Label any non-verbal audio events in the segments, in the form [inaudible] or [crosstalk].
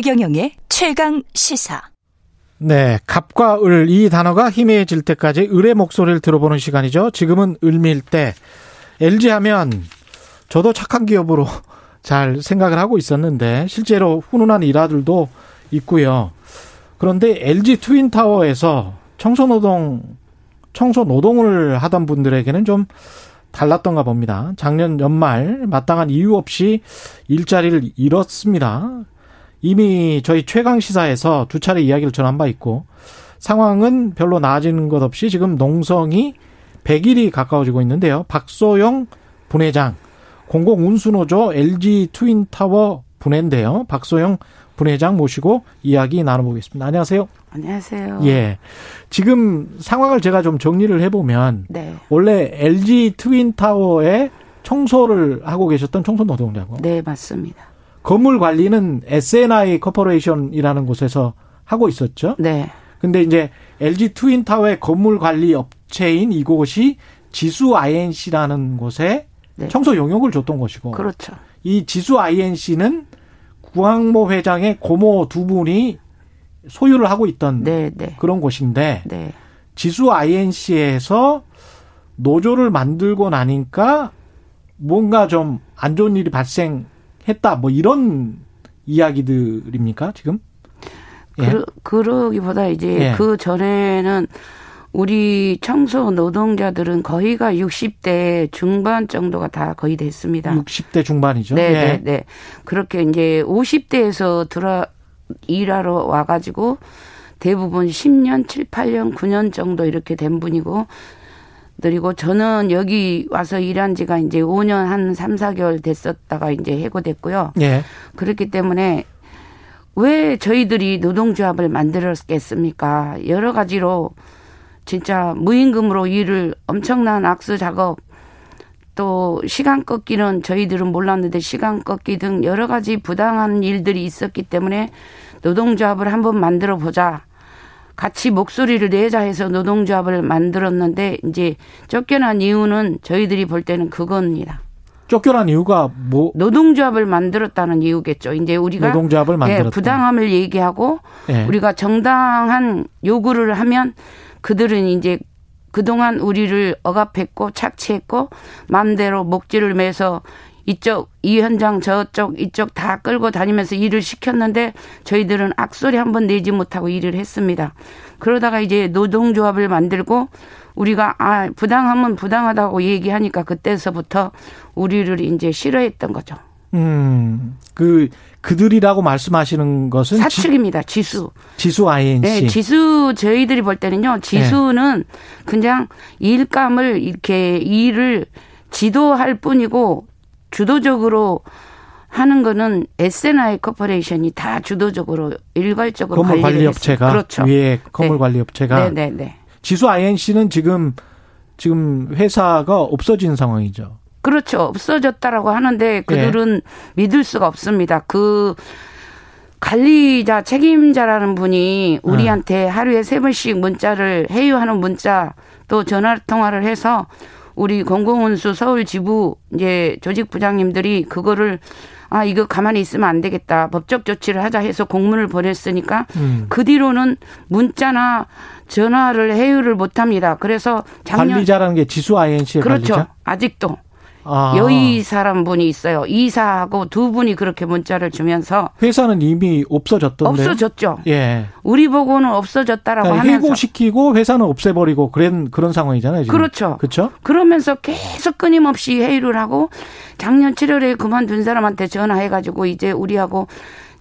최경영의 최강 시사. 네, 갑과 을 이 단어가 희미해질 때까지 을의 목소리를 들어보는 시간이죠. 지금은 을밀 때 LG 하면 저도 착한 기업으로 [laughs] 잘 생각을 하고 있었는데 실제로 훈훈한 일화들도 있고요. 그런데 LG 트윈 타워에서 청소 노동 청소 노동을 하던 분들에게는 좀 달랐던가 봅니다. 작년 연말 마땅한 이유 없이 일자리를 잃었습니다. 이미 저희 최강 시사에서 두 차례 이야기를 전한 바 있고 상황은 별로 나아지는 것 없이 지금 농성이 100일이 가까워지고 있는데요. 박소영 분회장 공공운수노조 LG 트윈타워 분회인데요. 박소영 분회장 모시고 이야기 나눠보겠습니다. 안녕하세요. 안녕하세요. 예. 지금 상황을 제가 좀 정리를 해보면 네. 원래 LG 트윈타워에 청소를 하고 계셨던 청소 노동자고 네, 맞습니다. 건물 관리는 S&I 코퍼레이션이라는 곳에서 하고 있었죠. 네. 근데 이제 LG 트윈타워의 건물 관리 업체인 이곳이 지수 INC라는 곳에 네. 청소 용역을 줬던 것이고 그렇죠. 이 지수 INC는 구광모 회장의 고모 두 분이 소유를 하고 있던 네, 네. 그런 곳인데 네. 지수 INC에서 노조를 만들고 나니까 뭔가 좀 안 좋은 일이 발생 했다 뭐 이런 이야기들입니까 지금? 예. 그러, 그러 기보다 이제 예. 그 전에는 우리 청소 노동자들은 거의가 60대 중반 정도가 다 거의 됐습니다. 60대 중반이죠. 네, 예. 네, 네. 그렇게 이제 50대에서 들어 일하러 와가지고 대부분 10년, 7, 8년, 9년 정도 이렇게 된 분이고 그리고 저는 여기 와서 일한 지가 이제 5년 한 3, 4개월 됐었다가 이제 해고됐고요. 예. 그렇기 때문에 왜 저희들이 노동조합을 만들었겠습니까? 여러 가지로 진짜 무임금으로 일을 엄청난 악수 작업 또 시간 꺾기는 저희들은 몰랐는데 시간 꺾기 등 여러 가지 부당한 일들이 있었기 때문에 노동조합을 한번 만들어 보자. 같이 목소리를 내자 해서 노동조합을 만들었는데 이제 쫓겨난 이유는 저희들이 볼 때는 그겁니다. 쫓겨난 이유가 뭐 노동조합을 만들었다는 이유겠죠. 이제 우리가 노동조합을 만들었다. 예, 부당함을 얘기하고 예. 우리가 정당한 요구를 하면 그들은 이제 그동안 우리를 억압했고 착취했고 마음대로 목줄을 매서 이쪽 이 현장 저쪽 이쪽 다 끌고 다니면서 일을 시켰는데 저희들은 악소리 한 번 내지 못하고 일을 했습니다. 그러다가 이제 노동조합을 만들고 우리가 아 부당하면 부당하다고 얘기하니까 그때서부터 우리를 이제 싫어했던 거죠. 음. 그 그들이라고 말씀하시는 것은 사측입니다. 지수. 지, 수 INC. 네, 지수 저희들이 볼 때는요. 지수는 그냥 일감을 이렇게 일을 지도할 뿐이고 주도적으로 하는 거는 S&I 코퍼레이션이 다 주도적으로 일괄적으로 건물 관리 업체가. 그렇죠. 위에 건물 네. 관리 업체가 네, 네, 네. 지수 INC는 지금 지금 회사가 없어진 상황이죠. 그렇죠. 없어졌다라고 하는데 그들은 믿을 수가 없습니다. 그 관리자 책임자라는 분이 우리한테 하루에 세 번씩 문자를 회유하는 문자 또 전화 통화를 해서 우리 공공운수 서울 지부 이제 조직 부장님들이 그거를 아 이거 가만히 있으면 안 되겠다 법적 조치를 하자 해서 공문을 보냈으니까 음. 그 뒤로는 문자나 전화를 회유를 못합니다. 그래서 작년 관리자라는 게 지수 INC의 그렇죠 관리자. 아직도 아. 여의 사람 분이 있어요. 이사하고 두 분이 그렇게 문자를 주면서 회사는 이미 없어졌던데. 없어졌죠. 예. 우리 보고는 없어졌다라고 그러니까 하면서 해고시키고 회사는 없애버리고 그런 그런 상황이잖아요. 지금. 그렇죠. 그렇죠. 그러면서 계속 끊임없이 회의를 하고 작년 7월에 그만둔 사람한테 전화해가지고 이제 우리하고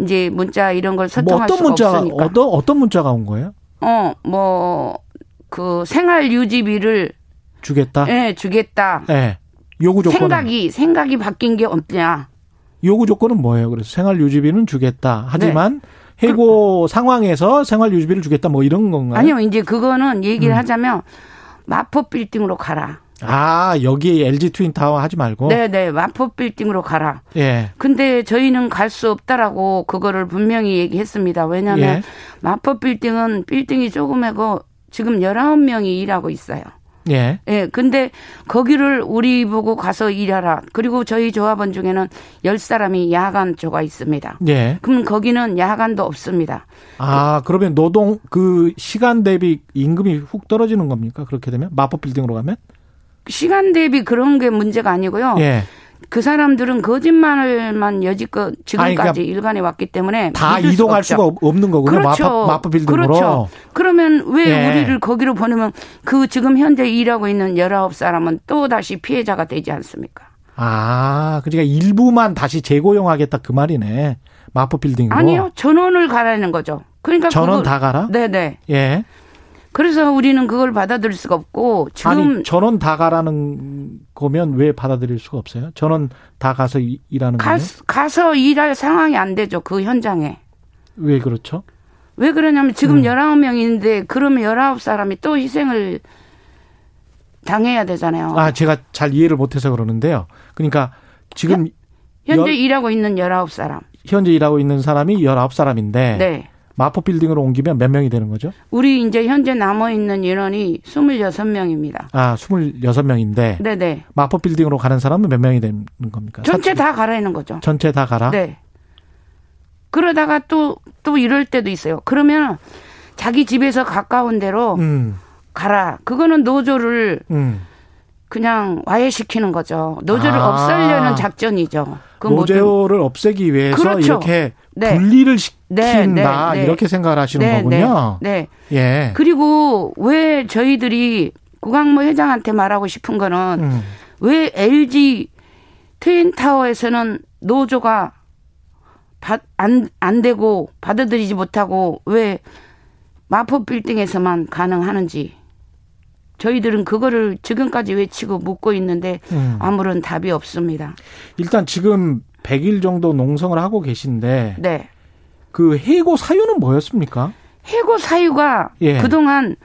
이제 문자 이런 걸뭐 소통할 어떤 수가 문자가 없으니까. 어떤 어떤 문자가 온 거예요? 어, 뭐, 그 생활 유지비를 주겠다. 예, 주겠다. 예. 요구 조건. 생각이, 생각이 바뀐 게 없냐. 요구 조건은 뭐예요? 그래서 생활 유지비는 주겠다. 하지만 네. 해고 상황에서 생활 유지비를 주겠다. 뭐 이런 건가요? 아니요, 이제 그거는 얘기를 음. 하자면 마포 빌딩으로 가라. 아 여기 LG 트윈 타워 하지 말고. 네 네, 마포 빌딩으로 가라. 예. 근데 저희는 갈 수 없다라고 그거를 분명히 얘기했습니다. 왜냐하면 예. 마포 빌딩은 빌딩이 조그만하고 지금 19명이 일하고 있어요. 예. 예, 근데 거기를 우리 보고 가서 일하라. 그리고 저희 조합원 중에는 열 사람이 야간 조가 있습니다. 예. 그럼 거기는 야간도 없습니다. 아, 그러면 노동 그 시간 대비 임금이 훅 떨어지는 겁니까? 그렇게 되면 마포 빌딩으로 가면? 시간 대비 그런 게 문제가 아니고요. 예. 그 사람들은 거짓말만 여지껏 지금까지 아니, 그러니까 일관해 왔기 때문에 다 이동할 수가 없는 거군요. 그렇죠. 마포, 마포 빌딩으로. 그렇죠. 그러면 왜 예. 우리를 거기로 보내면 그 지금 현재 일하고 있는 19사람은 또 다시 피해자가 되지 않습니까? 아, 그러니까 일부만 다시 재고용하겠다 그 말이네. 마포 빌딩으로. 아니요. 전원을 가라는 거죠. 그러니까 전원 그걸- 다 가라? 네 네. 예. 그래서 우리는 그걸 받아들일 수가 없고 지금 아니, 전원 다 가라는 거면 왜 받아들일 수가 없어요? 전원 다 가서 이- 일하는 가, 거면? 가서 일할 상황이 안 되죠. 그 현장에. 왜 그렇죠? 왜 그러냐면 지금 음. 19명인데 그러면 19사람이 또 희생을 당해야 되잖아요. 아, 제가 잘 이해를 못해서 그러는데요. 그러니까 지금 현재 여- 일하고 있는 19사람. 현재 일하고 있는 사람이 19사람인데 네. 마포 빌딩으로 옮기면 몇 명이 되는 거죠? 우리 이제 현재 남아 있는 인원이 26명입니다. 아, 26명인데 네 네. 마포 빌딩으로 가는 사람은 몇 명이 되는 겁니까? 전체 사- 다 가라는 거죠. 전체 다 가라? 네. 그러다가 또, 또 이럴 때도 있어요. 그러면 자기 집에서 가까운 데로 음. 가라. 그거는 노조를 음. 그냥 와해시키는 거죠. 노조를 아. 없애려는 작전이죠. 그 노조를 없애기 위해서 그렇죠. 이렇게 네. 분리를 네, 시킨다 네, 네. 이렇게 생각을 하시는 네, 거군요. 네. 네. 예. 그리고 왜 저희들이 구광모 회장한테 말하고 싶은 거는 음. 왜 LG 트윈타워에서는 노조가 받, 안, 안 되고 받아들이지 못하고 왜 마포 빌딩에서만 가능하는지 저희들은 그거를 지금까지 외치고 묻고 있는데 음. 아무런 답이 없습니다. 일단 지금 100일 정도 농성을 하고 계신데 네. 그 해고 사유는 뭐였습니까? 해고 사유가 예. 그동안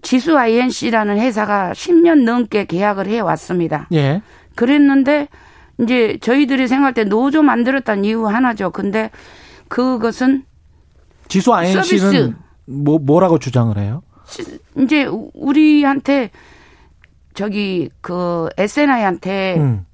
지수 INC라는 회사가 10년 넘게 계약을 해 왔습니다. 예. 그랬는데 이제 저희들이 생각할 때 노조 만들었다는 이유 하나죠. 근데 그것은 지수 INC는 서비스. 뭐 뭐라고 주장을 해요? 시- 이제 우- 우리한테 저기 그 SNI한테 음.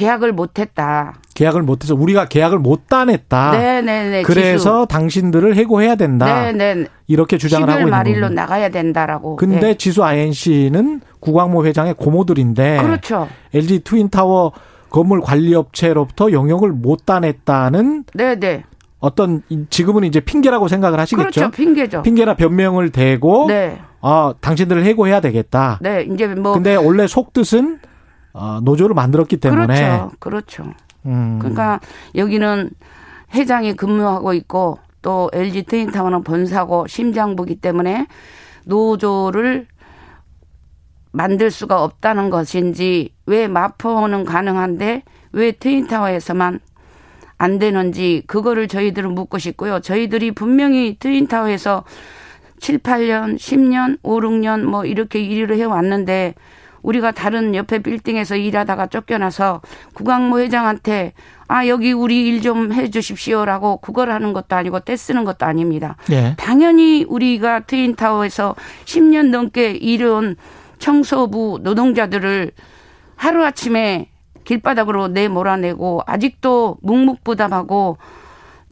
계약을 못했다. 계약을 못해서 우리가 계약을 못 따냈다. 네네네. 아, 그래서 당신들을 해고해야 된다. 네네. 이렇게 주장을 10일 하고 있는 말일로 거예요. 나가야 된다라고. 근데 네. 지수 INC는 구광모 회장의 고모들인데 그렇죠. LG 트윈타워 건물 관리업체로부터 영역을 못 따냈다는 네네. 어떤 이- 지금은 이제 핑계라고 생각을 하시겠죠. 그렇죠. 핑계죠. 핑계나 변명을 대고 네. 아 당신들을 해고해야 되겠다. 네. 이제 뭐 근데 원래 속뜻은 어, 노조를 만들었기 때문에 그렇죠. 그렇죠. 음, 그러니까 여기는 회장이 근무하고 있고 또 LG 트윈타워는 본사고 심장부기 때문에 노조를 만들 수가 없다는 것인지 왜 마포는 가능한데 왜 트윈타워에서만 안 되는지 그거를 저희들은 묻고 싶고요. 저희들이 분명히 트윈타워에서 7, 8년, 10년, 5, 6년 뭐 이렇게 일을 해 왔는데 우리가 다른 옆에 빌딩에서 일하다가 쫓겨나서 구광모 회장한테 아 여기 우리 일 좀 해 주십시오라고 그걸 하는 것도 아니고 떼쓰는 것도 아닙니다. 예. 당연히 우리가 트윈타워에서 10년 넘게 일해온 청소부 노동자들을 하루 아침에 길바닥으로 내 몰아내고 아직도 묵묵부답하고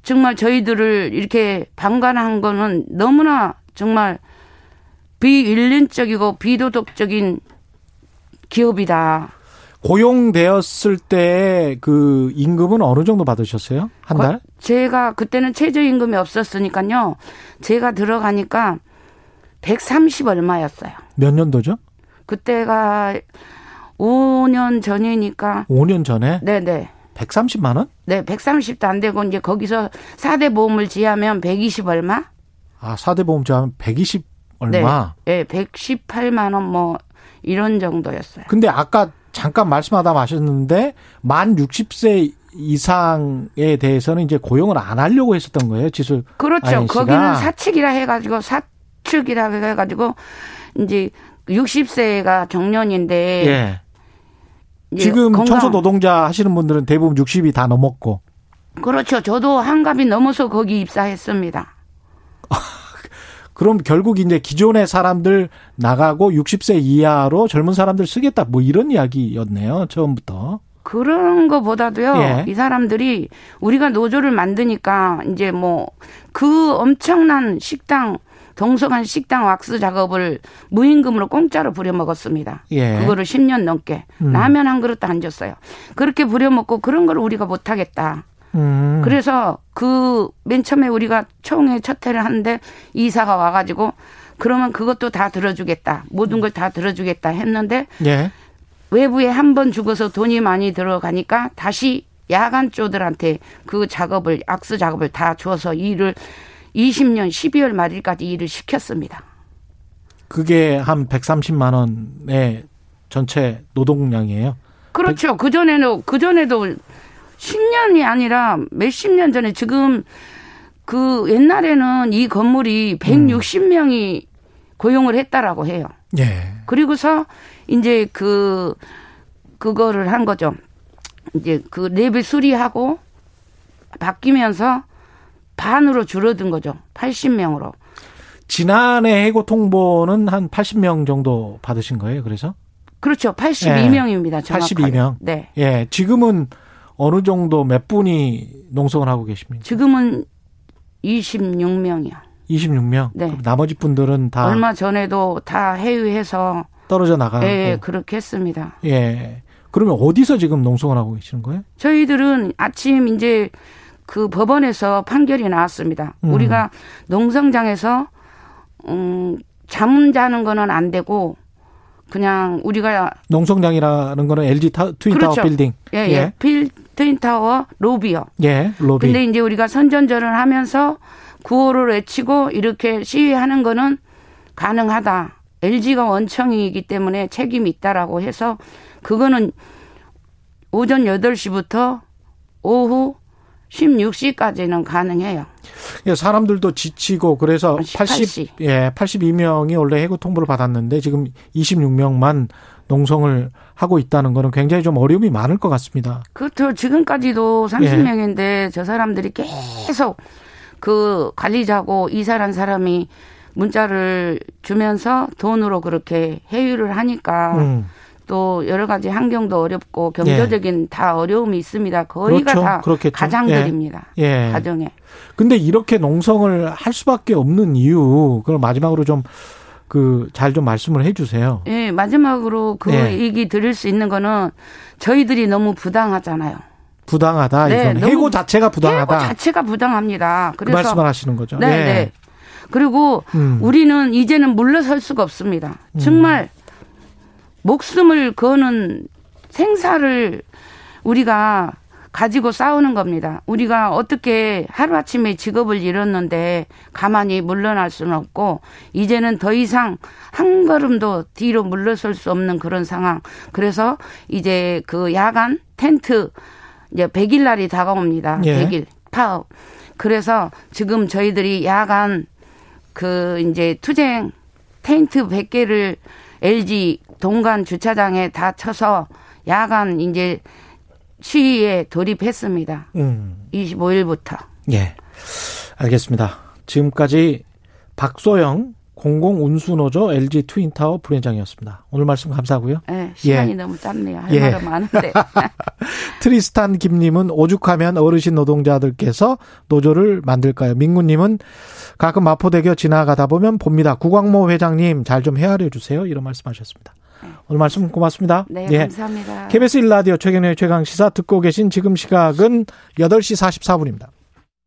정말 저희들을 이렇게 방관한 거는 너무나 정말 비윤리적이고 비도덕적인 기업이다. 고용되었을 때 그 임금은 어느 정도 받으셨어요? 한 달? 제가 그때는 최저임금이 없었으니까요. 제가 들어가니까 130 얼마였어요. 몇 년도죠? 그때가 5년 전이니까 5년 전에 네네. 130만 원? 네, 130도 안 되고 이제 거기서 4대 보험을 지하면 120 얼마? 아, 4대 보험자 하면 120 얼마? 네. 네, 118만 원 뭐 이런 정도였어요. 근데 아까 잠깐 말씀하다 마셨는데 만 60세 이상에 대해서는 이제 고용을 안 하려고 했었던 거예요. 지수 그렇죠. 거기는 사측이라 해가지고 사측이라 해가지고 이제 60세가 정년인데 예. 지금 건강- 청소 노동자 하시는 분들은 대부분 60이 다 넘었고 그렇죠. 저도 한갑이 넘어서 거기 입사했습니다. [laughs] 그럼 결국 이제 기존의 사람들 나가고 60세 이하로 젊은 사람들 쓰겠다 뭐 이런 이야기였네요 처음부터. 그런 거보다도요. 예. 이 사람들이 우리가 노조를 만드니까 이제 뭐 그 엄청난 식당 동서간 식당 왁스 작업을 무임금으로 공짜로 부려먹었습니다. 예. 그거를 10년 넘게 음. 라면 한 그릇도 안 줬어요. 그렇게 부려먹고 그런 걸 우리가 못하겠다. 음. 그래서 그 맨 처음에 우리가 총회 첫 회를 하는데 이사가 와가지고 그러면 그것도 다 들어주겠다. 모든 걸 다 들어주겠다 했는데 예. 외부에 한 번 죽어서 돈이 많이 들어가니까 다시 야간 쪼들한테 그 작업을 악수 작업을 다 줘서 일을 20년 12월 말일까지 일을 시켰습니다. 그게 한 130만 원의 전체 노동량이에요. 그렇죠. 그 전에는 그 전에도 10년이 아니라 몇십 년 전에 지금 그 옛날에는 이 건물이 160명이 고용을 했다라고 해요. 예. 그리고서 이제 그 그거를 한 거죠. 이제 그 랩을 수리하고 바뀌면서 반으로 줄어든 거죠. 80명으로. 지난해 해고 통보는 한 80명 정도 받으신 거예요. 그래서 그렇죠. 82명입니다. 정확하게. 82명. 네. 예, 지금은 어느 정도 몇 분이 농성을 하고 계십니까? 지금은 26명이요. 26명. 네. 그럼 나머지 분들은 다 얼마 전에도 다 회유해서 떨어져 나가고. 예, 그렇게 했습니다. 예. 그러면 어디서 지금 농성을 하고 계시는 거예요? 저희들은 아침 이제 그 법원에서 판결이 나왔습니다. 음. 우리가 농성장에서 음, 잠 자는 거는 안 되고 그냥 우리가 농성장이라는 거는 LG 타, 트윈타워 그렇죠. 빌딩. 예, 예. 필 트윈 타워 로비요. 예, 로비. 근데 이제 우리가 선전전을 하면서 구호를 외치고 이렇게 시위하는 거는 가능하다. LG가 원청이기 때문에 책임이 있다라고 해서 그거는 오전 8시부터 오후 16시까지는 가능해요. 예, 사람들도 지치고 그래서 18 시. 80, 예, 82명이 원래 해고 통보를 받았는데 지금 26명만 농성을 하고 있다는 거는 굉장히 좀 어려움이 많을 것 같습니다. 그렇죠. 지금까지도 예. 30명인데 저 사람들이 계속 그 관리자고 이사란 사람이 문자를 주면서 돈으로 그렇게 회유를 하니까 음. 또 여러 가지 환경도 어렵고 경제적인 다 어려움이 있습니다. 거의가 예. 그렇죠. 다 그렇겠죠. 가장들입니다. 예. 가정에. 근데 이렇게 농성을 할 수밖에 없는 이유, 그걸 마지막으로 좀 그 잘 좀 말씀을 해 주세요. 예, 마지막으로 그 예. 얘기 드릴 수 있는 거는 저희들이 너무 부당하잖아요. 부당하다. 네, 이건 해고 자체가 부당하다. 해고 자체가 부당합니다. 그 그래서 말씀을 하시는 거죠. 네, 예. 네. 그리고 음. 우리는 이제는 물러설 수가 없습니다. 정말 목숨을 거는 생사를 우리가 가지고 싸우는 겁니다. 우리가 어떻게 하루아침에 직업을 잃었는데 가만히 물러날 수는 없고 이제는 더 이상 한 걸음도 뒤로 물러설 수 없는 그런 상황. 그래서 이제 그 야간 텐트 이제 100일 날이 다가옵니다. 예. 100일 파업. 그래서 지금 저희들이 야간 그 이제 투쟁 텐트 100개를 LG 동간 주차장에 다 쳐서 야간 이제 시위에 돌입했습니다. 음. 25일부터. 예. 알겠습니다. 지금까지 박소영 공공운수노조 LG 트윈타워 부회장이었습니다. 오늘 말씀 감사하고요. 예, 시간이 예. 너무 짧네요. 할 예. 말은 많은데. [laughs] 트리스탄 김님은 오죽하면 어르신 노동자들께서 노조를 만들까요? 민구님은 가끔 마포대교 지나가다 보면 봅니다. 구광모 회장님 잘 좀 헤아려 주세요. 이런 말씀하셨습니다. 오늘 말씀 고맙습니다. 네, 예. 감사합니다. KBS 1라디오 최경영의 최강 시사 듣고 계신 지금 시각은 8시 44분입니다.